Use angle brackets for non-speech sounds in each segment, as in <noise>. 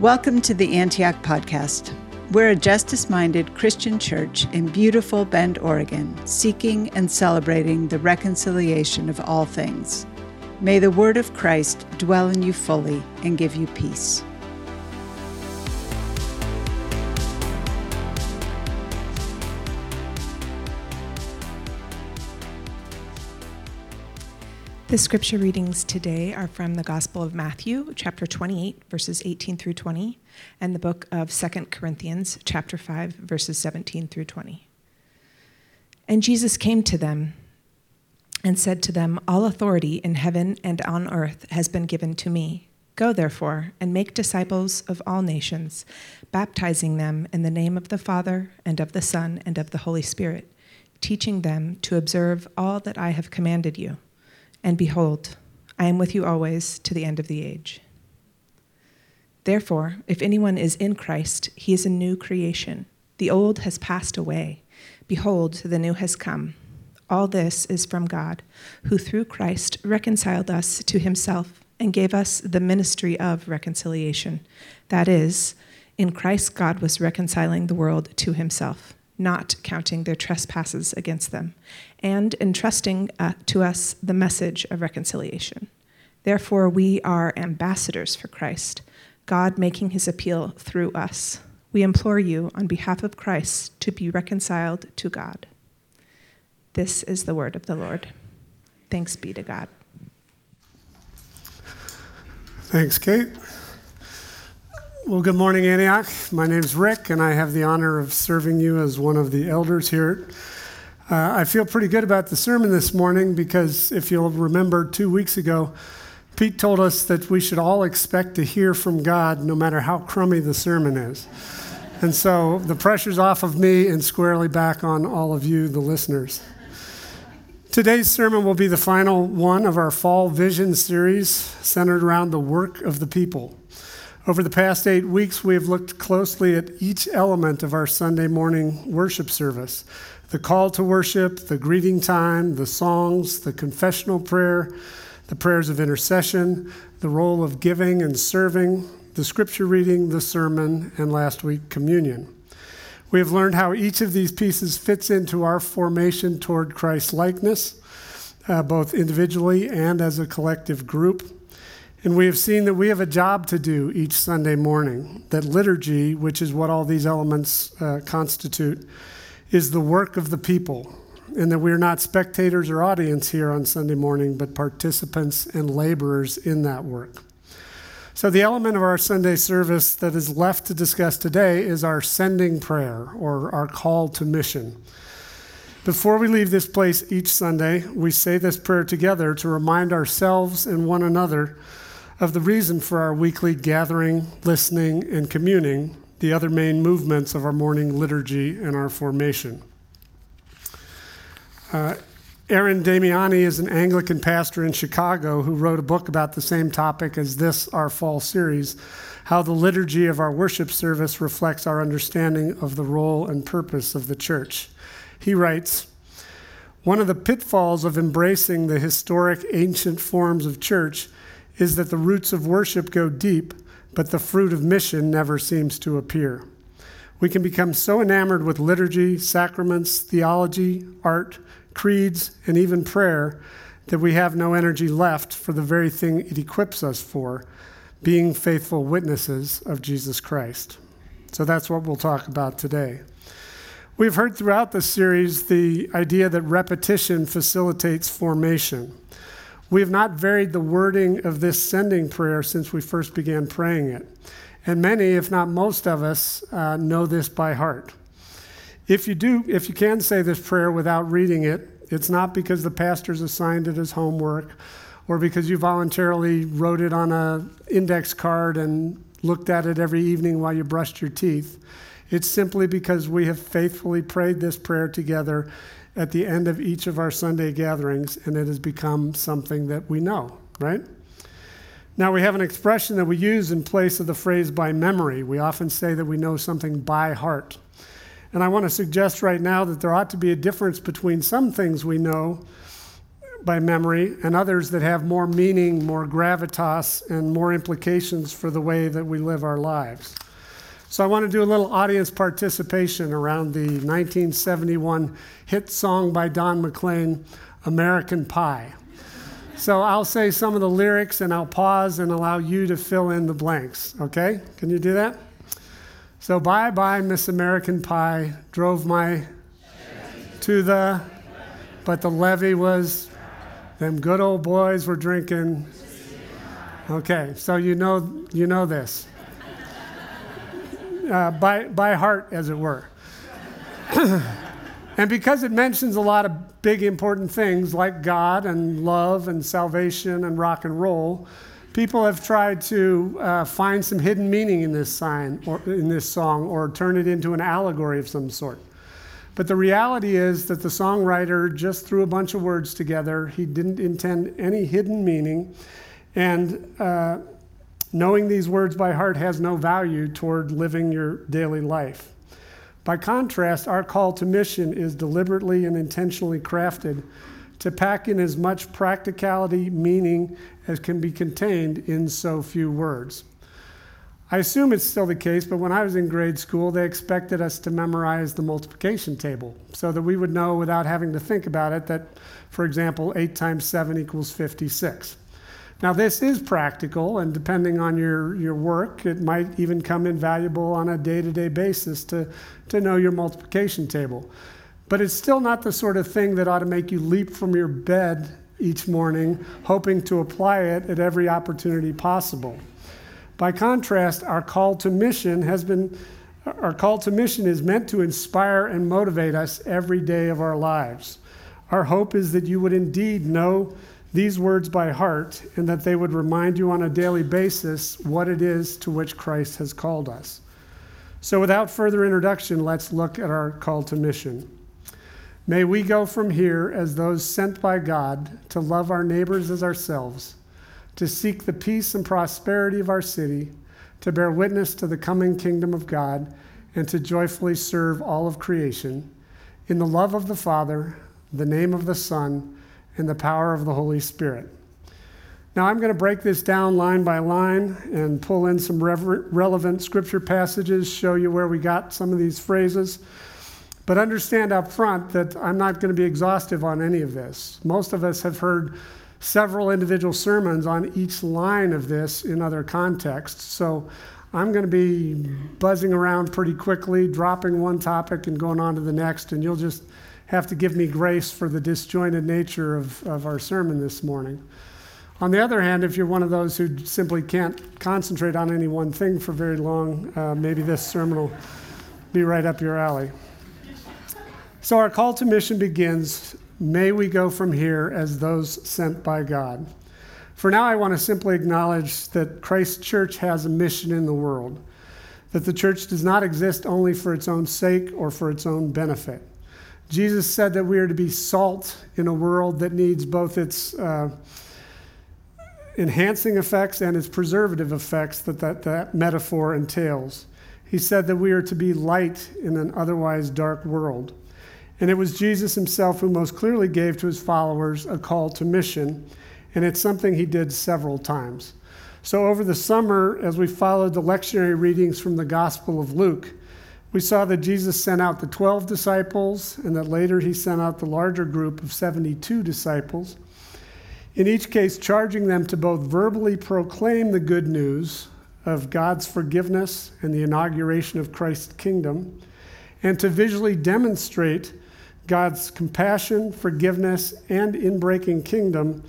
Welcome to the Antioch Podcast. We're a justice minded Christian church in beautiful Bend, Oregon, seeking and celebrating the reconciliation of all things. May the word of Christ dwell in you fully and give you peace. The scripture readings today are from the Gospel of Matthew, chapter 28, verses 18 through 20, and the book of 2 Corinthians, chapter 5, verses 17 through 20. And Jesus came to them and said to them, All authority in heaven and on earth has been given to me. Go, therefore, and make disciples of all nations, baptizing them in the name of the Father, and of the Son, and of the Holy Spirit, teaching them to observe all that I have commanded you. And behold, I am with you always to the end of the age. Therefore, if anyone is in Christ, he is a new creation. The old has passed away. Behold, the new has come. All this is from God, who through Christ reconciled us to himself and gave us the ministry of reconciliation. That is, in Christ, God was reconciling the world to himself not counting their trespasses against them, and entrusting uh, to us the message of reconciliation. Therefore, we are ambassadors for Christ, God making his appeal through us. We implore you, on behalf of Christ, to be reconciled to God. This is the word of the Lord. Thanks be to God. Thanks, Kate. Well, good morning, Antioch. My name is Rick, and I have the honor of serving you as one of the elders here. Uh, I feel pretty good about the sermon this morning because if you'll remember, two weeks ago, Pete told us that we should all expect to hear from God no matter how crummy the sermon is. And so the pressure's off of me and squarely back on all of you, the listeners. Today's sermon will be the final one of our Fall Vision series centered around the work of the people. Over the past eight weeks, we have looked closely at each element of our Sunday morning worship service the call to worship, the greeting time, the songs, the confessional prayer, the prayers of intercession, the role of giving and serving, the scripture reading, the sermon, and last week, communion. We have learned how each of these pieces fits into our formation toward Christ likeness, uh, both individually and as a collective group. And we have seen that we have a job to do each Sunday morning. That liturgy, which is what all these elements uh, constitute, is the work of the people. And that we're not spectators or audience here on Sunday morning, but participants and laborers in that work. So, the element of our Sunday service that is left to discuss today is our sending prayer or our call to mission. Before we leave this place each Sunday, we say this prayer together to remind ourselves and one another of the reason for our weekly gathering, listening, and communing, the other main movements of our morning liturgy and our formation. Uh, Aaron Damiani is an Anglican pastor in Chicago who wrote a book about the same topic as this, our fall series How the Liturgy of Our Worship Service Reflects Our Understanding of the Role and Purpose of the Church. He writes, one of the pitfalls of embracing the historic ancient forms of church is that the roots of worship go deep, but the fruit of mission never seems to appear. We can become so enamored with liturgy, sacraments, theology, art, creeds, and even prayer that we have no energy left for the very thing it equips us for being faithful witnesses of Jesus Christ. So that's what we'll talk about today. We've heard throughout this series the idea that repetition facilitates formation. We have not varied the wording of this sending prayer since we first began praying it. And many, if not most of us, uh, know this by heart. If you do, if you can say this prayer without reading it, it's not because the pastor's assigned it as homework or because you voluntarily wrote it on an index card and looked at it every evening while you brushed your teeth. It's simply because we have faithfully prayed this prayer together at the end of each of our Sunday gatherings, and it has become something that we know, right? Now, we have an expression that we use in place of the phrase by memory. We often say that we know something by heart. And I want to suggest right now that there ought to be a difference between some things we know by memory, and others that have more meaning, more gravitas, and more implications for the way that we live our lives. So I want to do a little audience participation around the 1971 hit song by Don McLean, American Pie. So I'll say some of the lyrics and I'll pause and allow you to fill in the blanks, okay? Can you do that? So bye bye, Miss American Pie, drove my to the, but the levee was, them good old boys were drinking. Okay, so you know, you know this uh, by, by heart, as it were. <coughs> and because it mentions a lot of big, important things like God and love and salvation and rock and roll, people have tried to uh, find some hidden meaning in this sign or in this song or turn it into an allegory of some sort. But the reality is that the songwriter just threw a bunch of words together. He didn't intend any hidden meaning. And uh, Knowing these words by heart has no value toward living your daily life. By contrast, our call to mission is deliberately and intentionally crafted to pack in as much practicality, meaning as can be contained in so few words. I assume it's still the case, but when I was in grade school, they expected us to memorize the multiplication table so that we would know without having to think about it that, for example, 8 times 7 equals 56. Now, this is practical, and depending on your, your work, it might even come invaluable on a day to day basis to, to know your multiplication table. But it's still not the sort of thing that ought to make you leap from your bed each morning, hoping to apply it at every opportunity possible. By contrast, our call to mission has been our call to mission is meant to inspire and motivate us every day of our lives. Our hope is that you would indeed know these words by heart and that they would remind you on a daily basis what it is to which Christ has called us. So, without further introduction, let's look at our call to mission. May we go from here as those sent by God to love our neighbors as ourselves, to seek the peace and prosperity of our city, to bear witness to the coming kingdom of God, and to joyfully serve all of creation. In the love of the Father, the name of the Son, and the power of the Holy Spirit. Now, I'm going to break this down line by line and pull in some relevant scripture passages, show you where we got some of these phrases. But understand up front that I'm not going to be exhaustive on any of this. Most of us have heard several individual sermons on each line of this in other contexts. So I'm going to be buzzing around pretty quickly, dropping one topic and going on to the next, and you'll just have to give me grace for the disjointed nature of, of our sermon this morning. On the other hand, if you're one of those who simply can't concentrate on any one thing for very long, uh, maybe this sermon will be right up your alley. So, our call to mission begins May we go from here as those sent by God. For now, I want to simply acknowledge that Christ Church has a mission in the world, that the church does not exist only for its own sake or for its own benefit. Jesus said that we are to be salt in a world that needs both its uh, enhancing effects and its preservative effects that, that that metaphor entails. He said that we are to be light in an otherwise dark world. And it was Jesus himself who most clearly gave to his followers a call to mission, and it's something he did several times. So, over the summer, as we followed the lectionary readings from the Gospel of Luke, we saw that Jesus sent out the 12 disciples and that later he sent out the larger group of 72 disciples. In each case, charging them to both verbally proclaim the good news of God's forgiveness and the inauguration of Christ's kingdom, and to visually demonstrate God's compassion, forgiveness, and inbreaking kingdom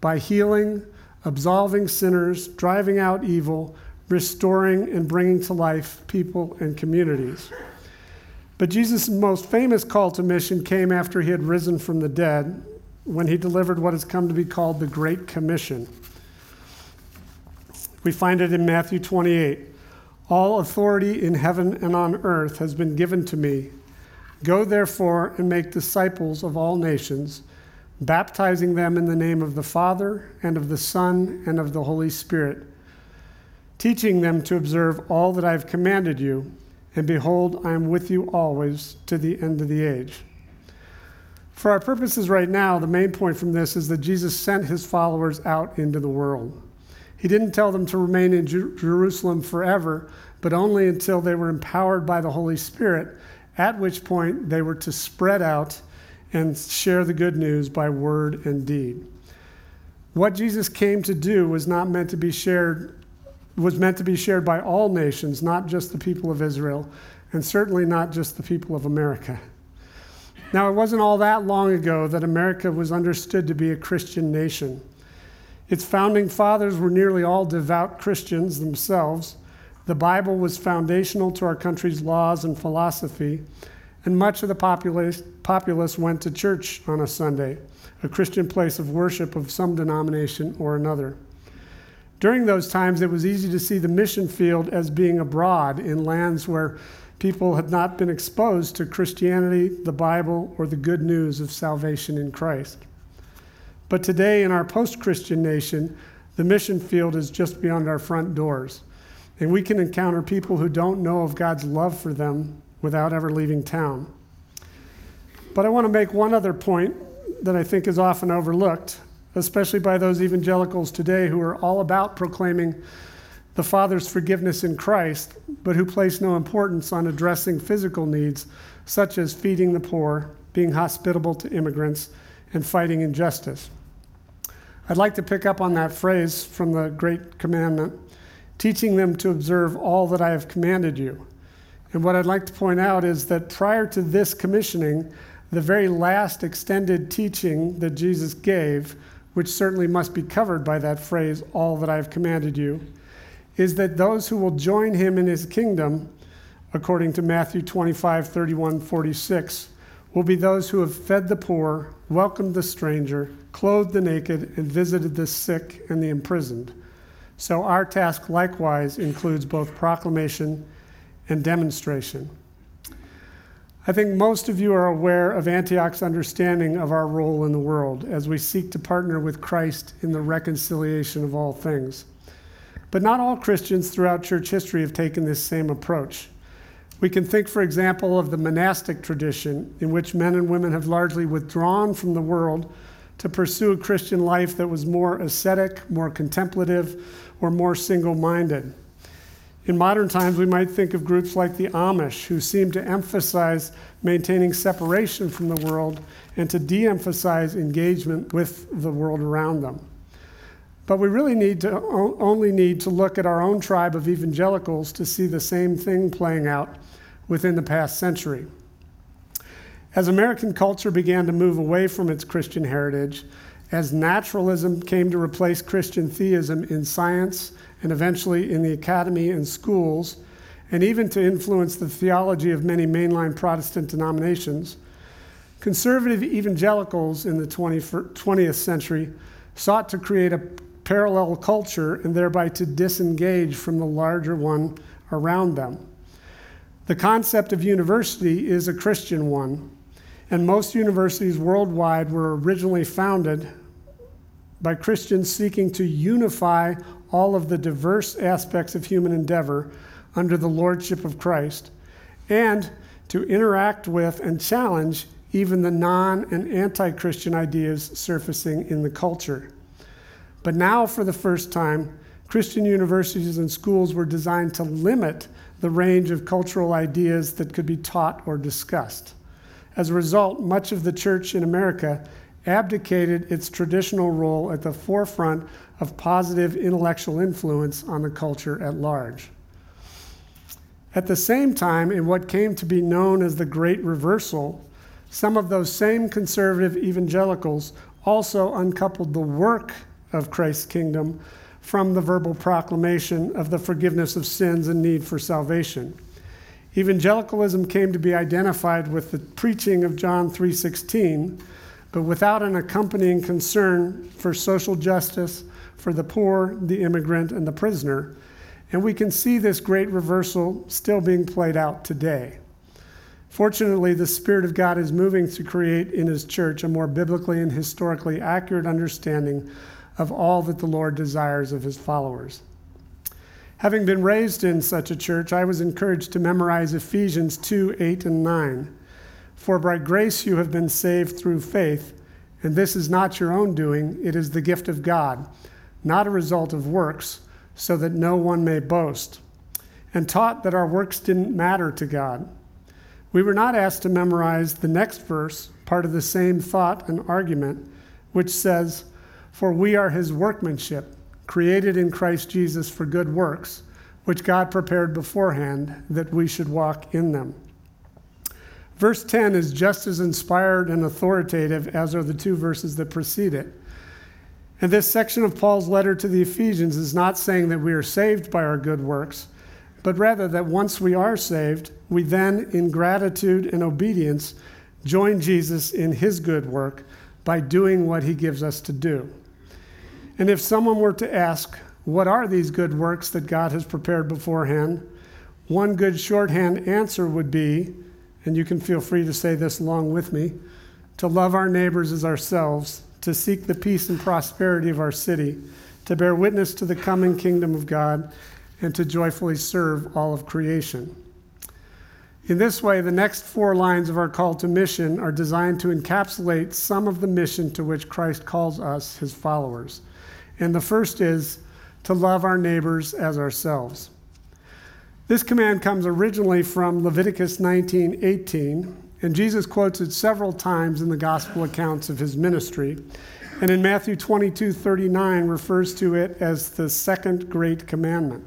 by healing, absolving sinners, driving out evil, restoring and bringing to life people and communities. But Jesus' most famous call to mission came after he had risen from the dead, when he delivered what has come to be called the Great Commission. We find it in Matthew 28. All authority in heaven and on earth has been given to me. Go therefore and make disciples of all nations, baptizing them in the name of the Father, and of the Son, and of the Holy Spirit teaching them to observe all that I have commanded you. And behold, I am with you always to the end of the age. For our purposes right now, the main point from this is that Jesus sent his followers out into the world. He didn't tell them to remain in Jerusalem forever, but only until they were empowered by the Holy Spirit, at which point they were to spread out and share the good news by word and deed. What Jesus came to do was not meant to be shared was meant to be shared by all nations, not just the people of Israel, and certainly not just the people of America. Now, it wasn't all that long ago that America was understood to be a Christian nation. Its founding fathers were nearly all devout Christians themselves. The Bible was foundational to our country's laws and philosophy, and much of the populace, populace went to church on a Sunday, a Christian place of worship of some denomination or another. During those times, it was easy to see the mission field as being abroad in lands where people had not been exposed to Christianity, the Bible, or the good news of salvation in Christ. But today, in our post Christian nation, the mission field is just beyond our front doors. And we can encounter people who don't know of God's love for them without ever leaving town. But I want to make one other point that I think is often overlooked, especially by those evangelicals today who are all about proclaiming the Father's forgiveness in Christ, but who place no importance on addressing physical needs such as feeding the poor, being hospitable to immigrants, and fighting injustice. I'd like to pick up on that phrase from the Great Commandment teaching them to observe all that I have commanded you. And what I'd like to point out is that prior to this commissioning, the very last extended teaching that Jesus gave, which certainly must be covered by that phrase, all that I have commanded you, is that those who will join him in his kingdom, according to Matthew 25, 31, 46, will be those who have fed the poor, welcomed the stranger, clothed the naked, and visited the sick and the imprisoned. So our task likewise includes both proclamation and demonstration. I think most of you are aware of Antioch's understanding of our role in the world as we seek to partner with Christ in the reconciliation of all things. But not all Christians throughout church history have taken this same approach. We can think, for example, of the monastic tradition, in which men and women have largely withdrawn from the world to pursue a Christian life that was more ascetic, more contemplative, or more single minded. In modern times, we might think of groups like the Amish, who seem to emphasize maintaining separation from the world and to de emphasize engagement with the world around them. But we really need to only need to look at our own tribe of evangelicals to see the same thing playing out within the past century. As American culture began to move away from its Christian heritage, as naturalism came to replace Christian theism in science and eventually in the academy and schools, and even to influence the theology of many mainline Protestant denominations, conservative evangelicals in the 20th century sought to create a parallel culture and thereby to disengage from the larger one around them. The concept of university is a Christian one, and most universities worldwide were originally founded by Christians seeking to unify all of the diverse aspects of human endeavor under the lordship of Christ and to interact with and challenge even the non and anti Christian ideas surfacing in the culture. But now, for the first time, Christian universities and schools were designed to limit the range of cultural ideas that could be taught or discussed. As a result, much of the church in America abdicated its traditional role at the forefront of positive intellectual influence on the culture at large. At the same time, in what came to be known as the Great Reversal, some of those same conservative evangelicals also uncoupled the work of Christ's kingdom from the verbal proclamation of the forgiveness of sins and need for salvation. Evangelicalism came to be identified with the preaching of John 3:16, but without an accompanying concern for social justice for the poor, the immigrant, and the prisoner. And we can see this great reversal still being played out today. Fortunately, the Spirit of God is moving to create in His church a more biblically and historically accurate understanding of all that the Lord desires of his followers. Having been raised in such a church, I was encouraged to memorize Ephesians 2 8 and 9. For by grace you have been saved through faith, and this is not your own doing, it is the gift of God, not a result of works, so that no one may boast. And taught that our works didn't matter to God. We were not asked to memorize the next verse, part of the same thought and argument, which says, For we are his workmanship, created in Christ Jesus for good works, which God prepared beforehand that we should walk in them. Verse 10 is just as inspired and authoritative as are the two verses that precede it. And this section of Paul's letter to the Ephesians is not saying that we are saved by our good works, but rather that once we are saved, we then, in gratitude and obedience, join Jesus in his good work by doing what he gives us to do. And if someone were to ask, What are these good works that God has prepared beforehand? one good shorthand answer would be, and you can feel free to say this along with me to love our neighbors as ourselves, to seek the peace and prosperity of our city, to bear witness to the coming kingdom of God, and to joyfully serve all of creation. In this way, the next four lines of our call to mission are designed to encapsulate some of the mission to which Christ calls us, his followers. And the first is to love our neighbors as ourselves. This command comes originally from Leviticus 19:18, and Jesus quotes it several times in the gospel accounts of his ministry. And in Matthew 22:39 refers to it as the second great commandment.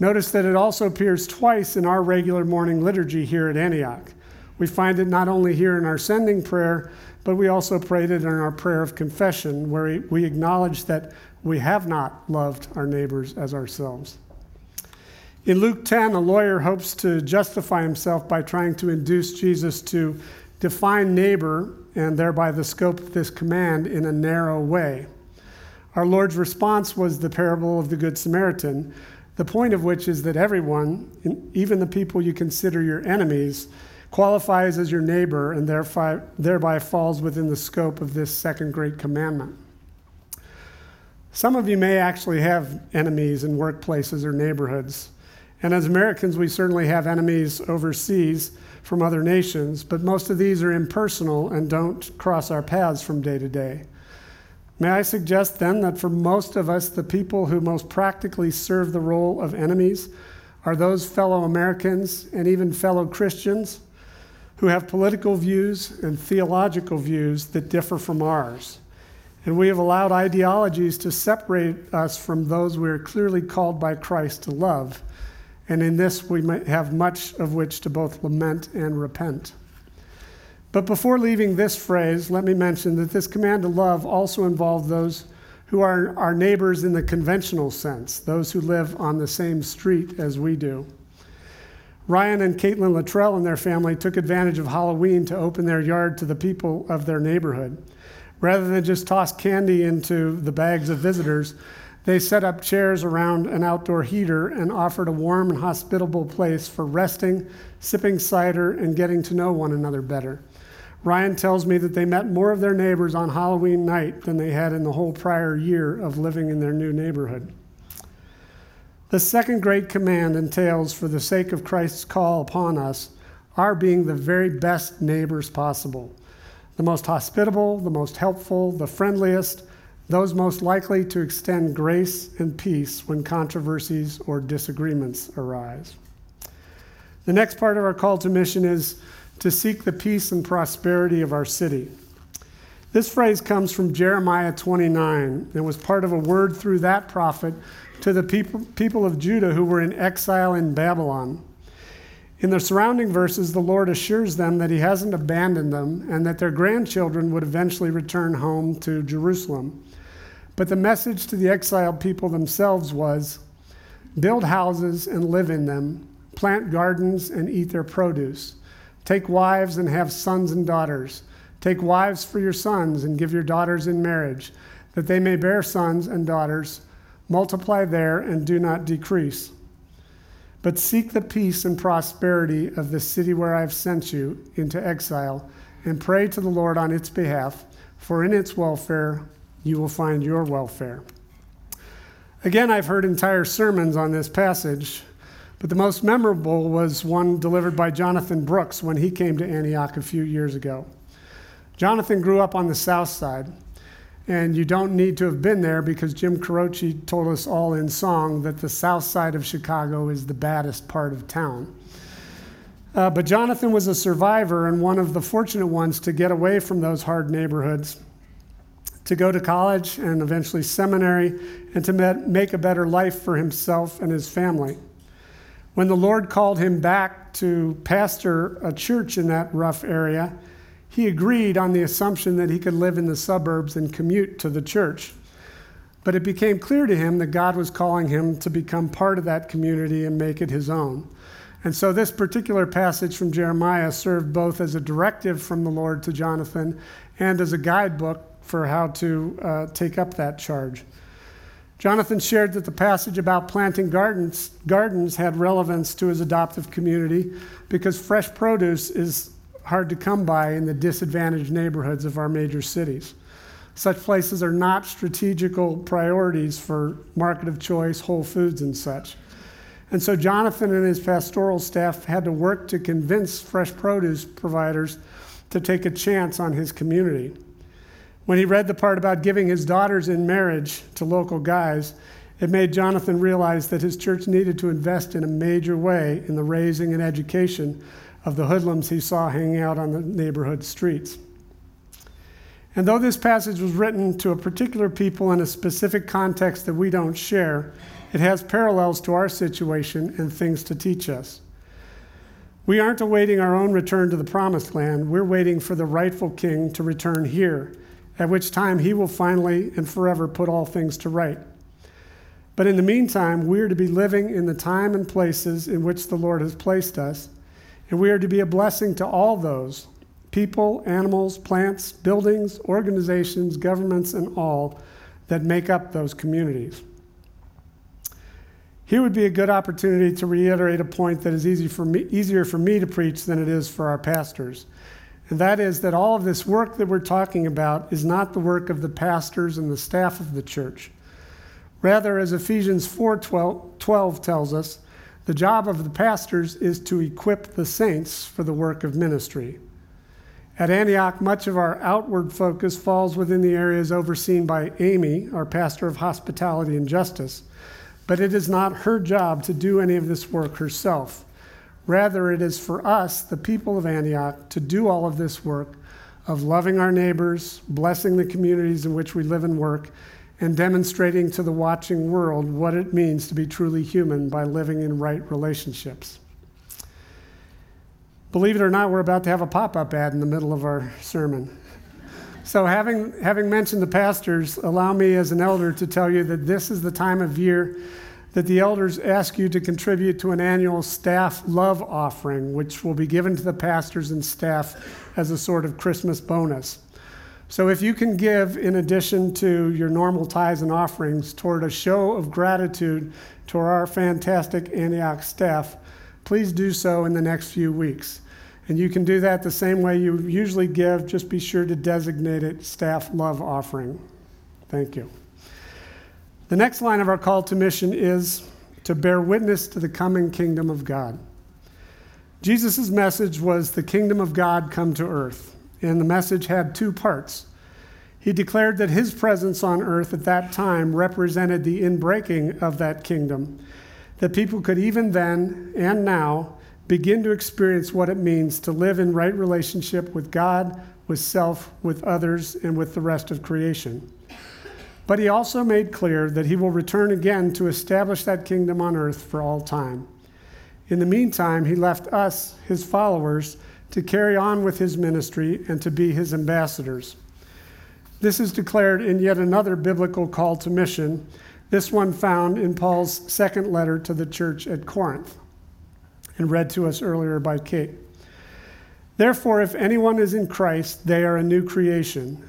Notice that it also appears twice in our regular morning liturgy here at Antioch. We find it not only here in our sending prayer, but we also prayed it in our prayer of confession, where we acknowledge that we have not loved our neighbors as ourselves. In Luke 10, a lawyer hopes to justify himself by trying to induce Jesus to define neighbor and thereby the scope of this command in a narrow way. Our Lord's response was the parable of the Good Samaritan, the point of which is that everyone, even the people you consider your enemies, qualifies as your neighbor and thereby falls within the scope of this second great commandment. Some of you may actually have enemies in workplaces or neighborhoods. And as Americans, we certainly have enemies overseas from other nations, but most of these are impersonal and don't cross our paths from day to day. May I suggest then that for most of us, the people who most practically serve the role of enemies are those fellow Americans and even fellow Christians who have political views and theological views that differ from ours. And we have allowed ideologies to separate us from those we are clearly called by Christ to love and in this we have much of which to both lament and repent. But before leaving this phrase, let me mention that this command to love also involves those who are our neighbors in the conventional sense, those who live on the same street as we do. Ryan and Caitlin Luttrell and their family took advantage of Halloween to open their yard to the people of their neighborhood. Rather than just toss candy into the bags of visitors, they set up chairs around an outdoor heater and offered a warm and hospitable place for resting, sipping cider, and getting to know one another better. Ryan tells me that they met more of their neighbors on Halloween night than they had in the whole prior year of living in their new neighborhood. The second great command entails, for the sake of Christ's call upon us, our being the very best neighbors possible the most hospitable, the most helpful, the friendliest those most likely to extend grace and peace when controversies or disagreements arise. The next part of our call to mission is to seek the peace and prosperity of our city. This phrase comes from Jeremiah 29 and was part of a word through that prophet to the people, people of Judah who were in exile in Babylon. In the surrounding verses, the Lord assures them that He hasn't abandoned them and that their grandchildren would eventually return home to Jerusalem. But the message to the exiled people themselves was build houses and live in them, plant gardens and eat their produce, take wives and have sons and daughters. Take wives for your sons and give your daughters in marriage, that they may bear sons and daughters, multiply there and do not decrease. But seek the peace and prosperity of the city where I have sent you into exile, and pray to the Lord on its behalf, for in its welfare you will find your welfare. Again, I've heard entire sermons on this passage, But the most memorable was one delivered by Jonathan Brooks when he came to Antioch a few years ago. Jonathan grew up on the south side, and you don't need to have been there because Jim Croce told us all in song that the south side of Chicago is the baddest part of town. Uh, but Jonathan was a survivor and one of the fortunate ones to get away from those hard neighborhoods, to go to college and eventually seminary, and to make a better life for himself and his family. When the Lord called him back to pastor a church in that rough area, he agreed on the assumption that he could live in the suburbs and commute to the church. But it became clear to him that God was calling him to become part of that community and make it his own. And so, this particular passage from Jeremiah served both as a directive from the Lord to Jonathan and as a guidebook for how to uh, take up that charge. Jonathan shared that the passage about planting gardens, gardens had relevance to his adoptive community because fresh produce is hard to come by in the disadvantaged neighborhoods of our major cities. Such places are not strategical priorities for market of choice, Whole Foods, and such. And so Jonathan and his pastoral staff had to work to convince fresh produce providers to take a chance on his community. When he read the part about giving his daughters in marriage to local guys, it made Jonathan realize that his church needed to invest in a major way in the raising and education of the hoodlums he saw hanging out on the neighborhood streets. And though this passage was written to a particular people in a specific context that we don't share, it has parallels to our situation and things to teach us. We aren't awaiting our own return to the promised land, we're waiting for the rightful king to return here at which time he will finally and forever put all things to right. But in the meantime, we are to be living in the time and places in which the Lord has placed us, and we are to be a blessing to all those people, animals, plants, buildings, organizations, governments, and all that make up those communities. Here would be a good opportunity to reiterate a point that is easy for me, easier for me to preach than it is for our pastors. And that is that all of this work that we're talking about is not the work of the pastors and the staff of the church. Rather, as Ephesians 4 12, 12 tells us, the job of the pastors is to equip the saints for the work of ministry. At Antioch, much of our outward focus falls within the areas overseen by Amy, our pastor of hospitality and justice, but it is not her job to do any of this work herself. Rather, it is for us, the people of Antioch, to do all of this work of loving our neighbors, blessing the communities in which we live and work, and demonstrating to the watching world what it means to be truly human by living in right relationships. Believe it or not, we're about to have a pop up ad in the middle of our sermon. So, having, having mentioned the pastors, allow me as an elder to tell you that this is the time of year that the elders ask you to contribute to an annual staff love offering, which will be given to the pastors and staff as a sort of Christmas bonus. So, if you can give, in addition to your normal tithes and offerings, toward a show of gratitude to our fantastic Antioch staff, please do so in the next few weeks. And you can do that the same way you usually give, just be sure to designate it staff love offering. Thank you. The next line of our call to mission is to bear witness to the coming kingdom of God. Jesus' message was the kingdom of God come to earth, and the message had two parts. He declared that his presence on earth at that time represented the inbreaking of that kingdom, that people could even then and now begin to experience what it means to live in right relationship with God, with self, with others, and with the rest of creation. But he also made clear that he will return again to establish that kingdom on earth for all time. In the meantime, he left us, his followers, to carry on with his ministry and to be his ambassadors. This is declared in yet another biblical call to mission, this one found in Paul's second letter to the church at Corinth, and read to us earlier by Kate. Therefore, if anyone is in Christ, they are a new creation.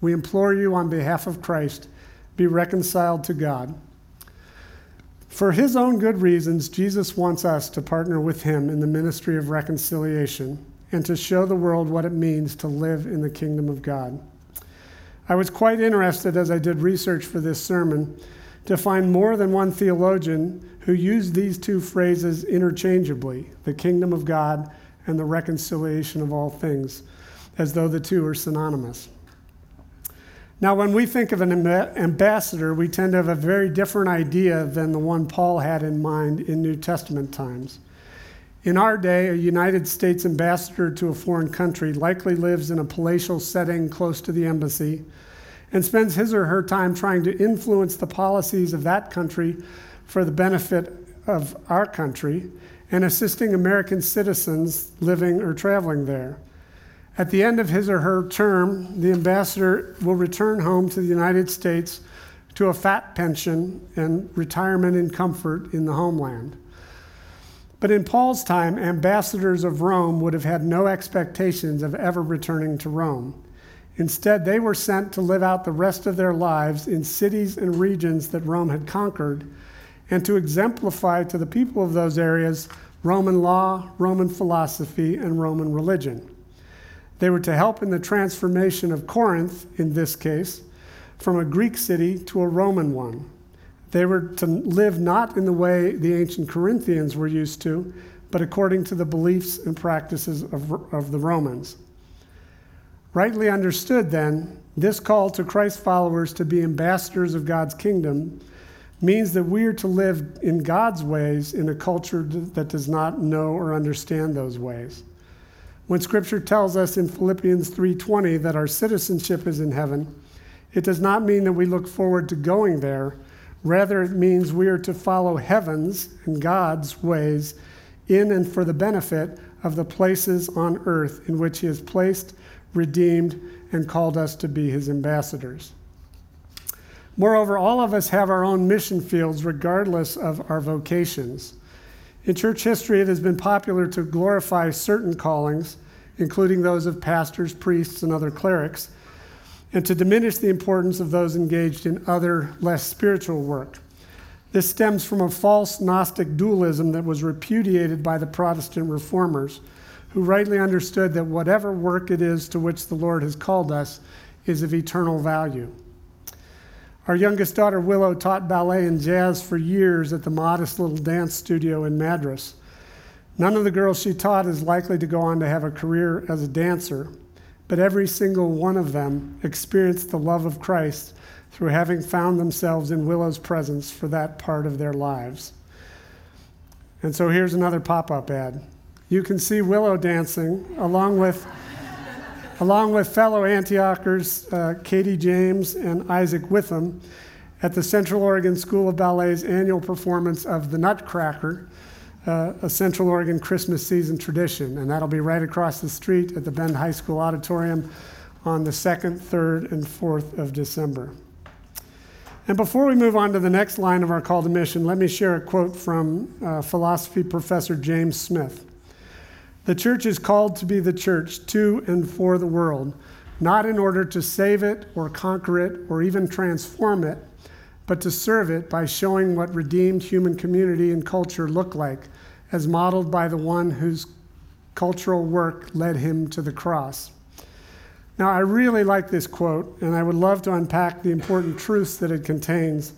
We implore you on behalf of Christ, be reconciled to God. For his own good reasons, Jesus wants us to partner with him in the ministry of reconciliation and to show the world what it means to live in the kingdom of God. I was quite interested as I did research for this sermon to find more than one theologian who used these two phrases interchangeably the kingdom of God and the reconciliation of all things, as though the two are synonymous. Now, when we think of an ambassador, we tend to have a very different idea than the one Paul had in mind in New Testament times. In our day, a United States ambassador to a foreign country likely lives in a palatial setting close to the embassy and spends his or her time trying to influence the policies of that country for the benefit of our country and assisting American citizens living or traveling there. At the end of his or her term, the ambassador will return home to the United States to a fat pension and retirement in comfort in the homeland. But in Paul's time, ambassadors of Rome would have had no expectations of ever returning to Rome. Instead, they were sent to live out the rest of their lives in cities and regions that Rome had conquered and to exemplify to the people of those areas Roman law, Roman philosophy, and Roman religion. They were to help in the transformation of Corinth, in this case, from a Greek city to a Roman one. They were to live not in the way the ancient Corinthians were used to, but according to the beliefs and practices of, of the Romans. Rightly understood, then, this call to Christ followers to be ambassadors of God's kingdom means that we are to live in God's ways in a culture that does not know or understand those ways. When scripture tells us in Philippians 3:20 that our citizenship is in heaven, it does not mean that we look forward to going there, Rather, it means we are to follow heaven's and God's ways in and for the benefit of the places on earth in which He has placed, redeemed, and called us to be His ambassadors. Moreover, all of us have our own mission fields regardless of our vocations. In church history, it has been popular to glorify certain callings, including those of pastors, priests, and other clerics and to diminish the importance of those engaged in other, less spiritual work. This stems from a false Gnostic dualism that was repudiated by the Protestant reformers, who rightly understood that whatever work it is to which the Lord has called us is of eternal value. Our youngest daughter, Willow, taught ballet and jazz for years at the modest little dance studio in Madras. None of the girls she taught is likely to go on to have a career as a dancer, but every single one of them experienced the love of Christ through having found themselves in Willow's presence for that part of their lives. And so here's another pop up ad. You can see Willow dancing along with, along with fellow Antiochers uh, Katie James and Isaac Witham at the Central Oregon School of Ballet's annual performance of The Nutcracker uh, a Central Oregon Christmas season tradition, and that'll be right across the street at the Bend High School Auditorium on the 2nd, 3rd, and 4th of December. And before we move on to the next line of our call to mission, let me share a quote from uh, philosophy professor James Smith. The church is called to be the church to and for the world, not in order to save it or conquer it or even transform it, but to serve it by showing what redeemed human community and culture look like, as modeled by the one whose cultural work led him to the cross. Now, I really like this quote, and I would love to unpack the important truths that it contains,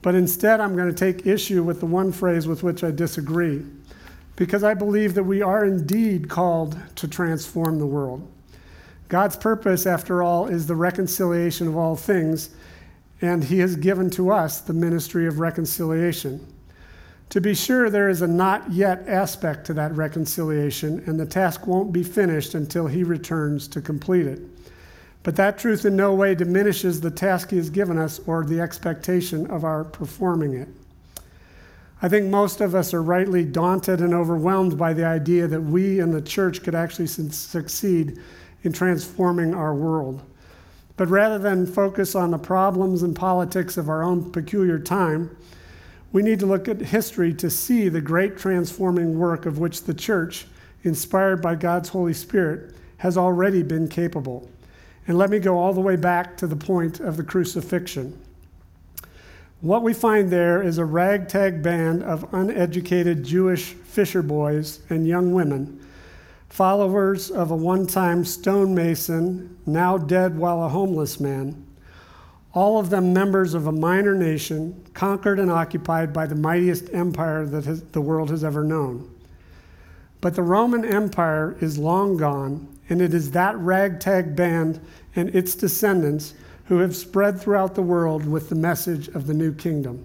but instead I'm going to take issue with the one phrase with which I disagree, because I believe that we are indeed called to transform the world. God's purpose, after all, is the reconciliation of all things and he has given to us the ministry of reconciliation. To be sure, there is a not yet aspect to that reconciliation, and the task won't be finished until he returns to complete it. But that truth in no way diminishes the task he has given us or the expectation of our performing it. I think most of us are rightly daunted and overwhelmed by the idea that we in the church could actually succeed in transforming our world. But rather than focus on the problems and politics of our own peculiar time, we need to look at history to see the great transforming work of which the church inspired by God's Holy Spirit, has already been capable. And let me go all the way back to the point of the crucifixion. What we find there is a ragtag band of uneducated Jewish fisher boys and young women, followers of a one time stonemason, now dead while a homeless man, all of them members of a minor nation, conquered and occupied by the mightiest empire that has, the world has ever known. But the Roman Empire is long gone, and it is that ragtag band and its descendants who have spread throughout the world with the message of the new kingdom.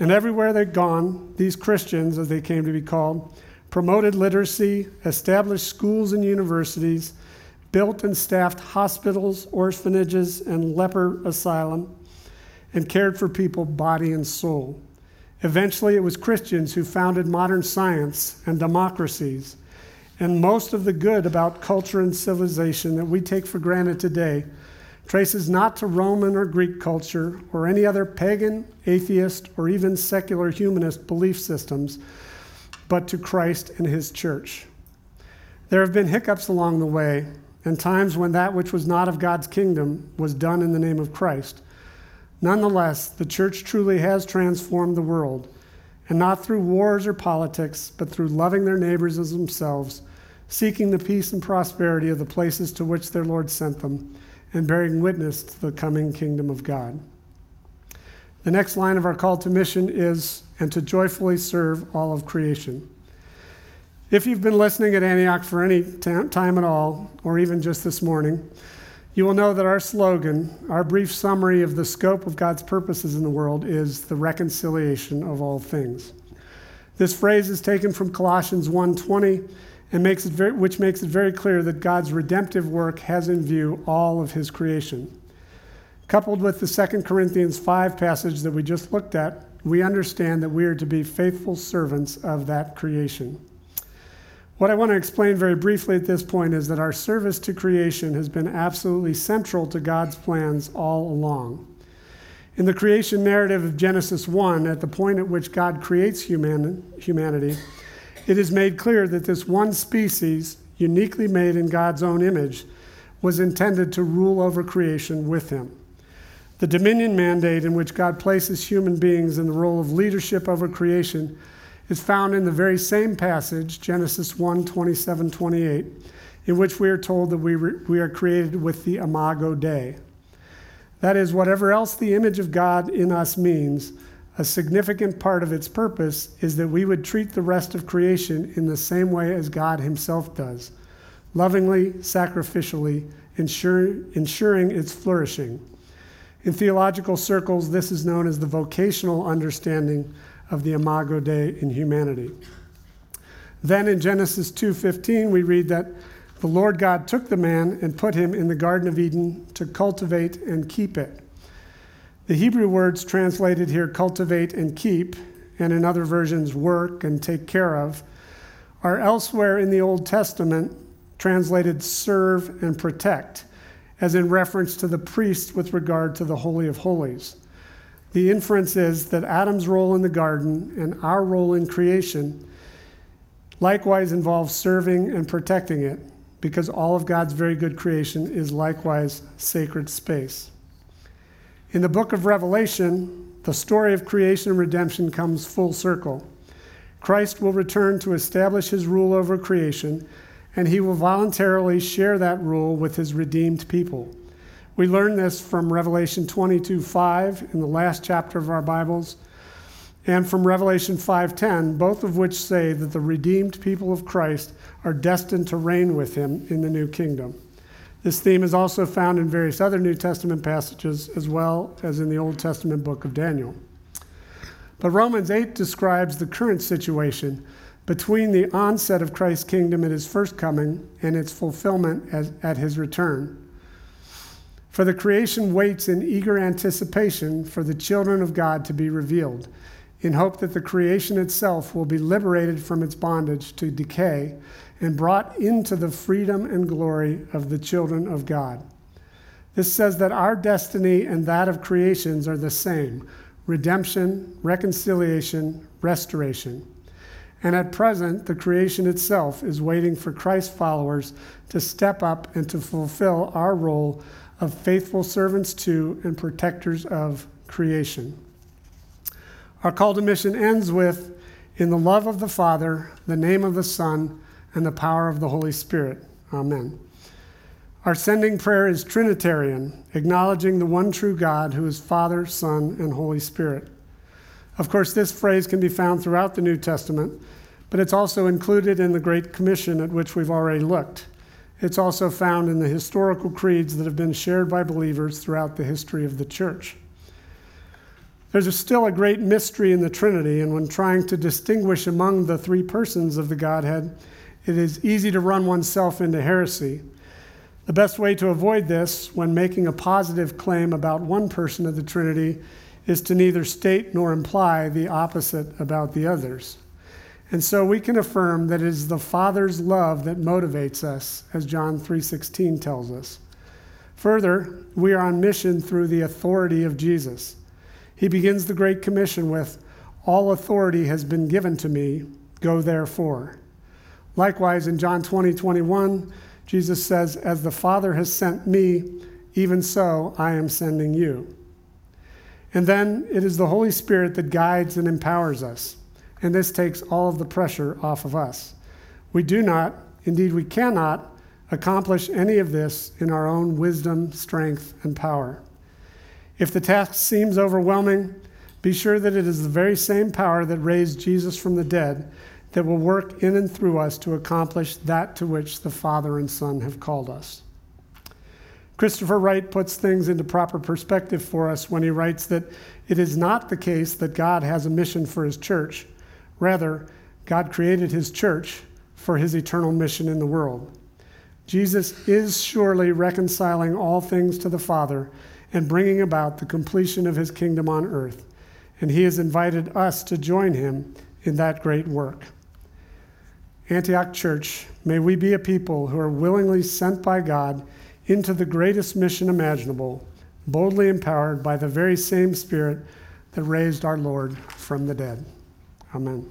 And everywhere they've gone, these Christians, as they came to be called, promoted literacy, established schools and universities, built and staffed hospitals, orphanages, and leper asylum, and cared for people body and soul. Eventually, it was Christians who founded modern science and democracies. And most of the good about culture and civilization that we take for granted today traces not to Roman or Greek culture or any other pagan, atheist, or even secular humanist belief systems, but to Christ and his church. There have been hiccups along the way, and times when that which was not of God's kingdom was done in the name of Christ. Nonetheless, the church truly has transformed the world, and not through wars or politics, but through loving their neighbors as themselves, seeking the peace and prosperity of the places to which their Lord sent them, and bearing witness to the coming kingdom of God. The next line of our call to mission is, and to joyfully serve all of creation. If you've been listening at Antioch for any time at all, or even just this morning, you will know that our slogan, our brief summary of the scope of God's purposes in the world, is the reconciliation of all things. This phrase is taken from Colossians 1:20 and makes it very, which makes it very clear that God's redemptive work has in view all of his creation. Coupled with the 2 Corinthians 5 passage that we just looked at, we understand that we are to be faithful servants of that creation. What I want to explain very briefly at this point is that our service to creation has been absolutely central to God's plans all along. In the creation narrative of Genesis 1, at the point at which God creates human, humanity, it is made clear that this one species, uniquely made in God's own image, was intended to rule over creation with him. The dominion mandate, in which God places human beings in the role of leadership over creation, is found in the very same passage, Genesis 1 27 28, in which we are told that we, re- we are created with the imago Dei. That is, whatever else the image of God in us means, a significant part of its purpose is that we would treat the rest of creation in the same way as God Himself does lovingly, sacrificially, ensure, ensuring its flourishing. In theological circles, this is known as the vocational understanding of the imago Dei in humanity. Then in Genesis 2:15 we read that the Lord God took the man and put him in the garden of Eden to cultivate and keep it. The Hebrew words translated here cultivate and keep and in other versions work and take care of are elsewhere in the Old Testament translated serve and protect as in reference to the priest with regard to the holy of holies. The inference is that Adam's role in the garden and our role in creation likewise involves serving and protecting it because all of God's very good creation is likewise sacred space. In the book of Revelation, the story of creation and redemption comes full circle. Christ will return to establish his rule over creation, and he will voluntarily share that rule with his redeemed people. We learn this from Revelation 22 5 in the last chapter of our Bibles, and from Revelation 5:10, both of which say that the redeemed people of Christ are destined to reign with him in the new kingdom. This theme is also found in various other New Testament passages as well as in the Old Testament book of Daniel. But Romans 8 describes the current situation between the onset of Christ's kingdom at his first coming and its fulfillment as, at his return. For the creation waits in eager anticipation for the children of God to be revealed, in hope that the creation itself will be liberated from its bondage to decay and brought into the freedom and glory of the children of God. This says that our destiny and that of creations are the same redemption, reconciliation, restoration. And at present, the creation itself is waiting for Christ's followers to step up and to fulfill our role of faithful servants to and protectors of creation. Our call to mission ends with In the love of the Father, the name of the Son, and the power of the Holy Spirit. Amen. Our sending prayer is Trinitarian, acknowledging the one true God who is Father, Son, and Holy Spirit. Of course, this phrase can be found throughout the New Testament, but it's also included in the Great Commission at which we've already looked. It's also found in the historical creeds that have been shared by believers throughout the history of the church. There's still a great mystery in the Trinity, and when trying to distinguish among the three persons of the Godhead, it is easy to run oneself into heresy. The best way to avoid this when making a positive claim about one person of the Trinity is to neither state nor imply the opposite about the others. And so we can affirm that it is the Father's love that motivates us, as John 3:16 tells us. Further, we are on mission through the authority of Jesus. He begins the Great Commission with, All authority has been given to me, go therefore. Likewise, in John 20, 21, Jesus says, As the Father has sent me, even so I am sending you. And then it is the Holy Spirit that guides and empowers us. And this takes all of the pressure off of us. We do not, indeed, we cannot, accomplish any of this in our own wisdom, strength, and power. If the task seems overwhelming, be sure that it is the very same power that raised Jesus from the dead that will work in and through us to accomplish that to which the Father and Son have called us. Christopher Wright puts things into proper perspective for us when he writes that it is not the case that God has a mission for his church. Rather, God created his church for his eternal mission in the world. Jesus is surely reconciling all things to the Father and bringing about the completion of his kingdom on earth. And he has invited us to join him in that great work. Antioch Church, may we be a people who are willingly sent by God into the greatest mission imaginable, boldly empowered by the very same Spirit that raised our Lord from the dead. Amen.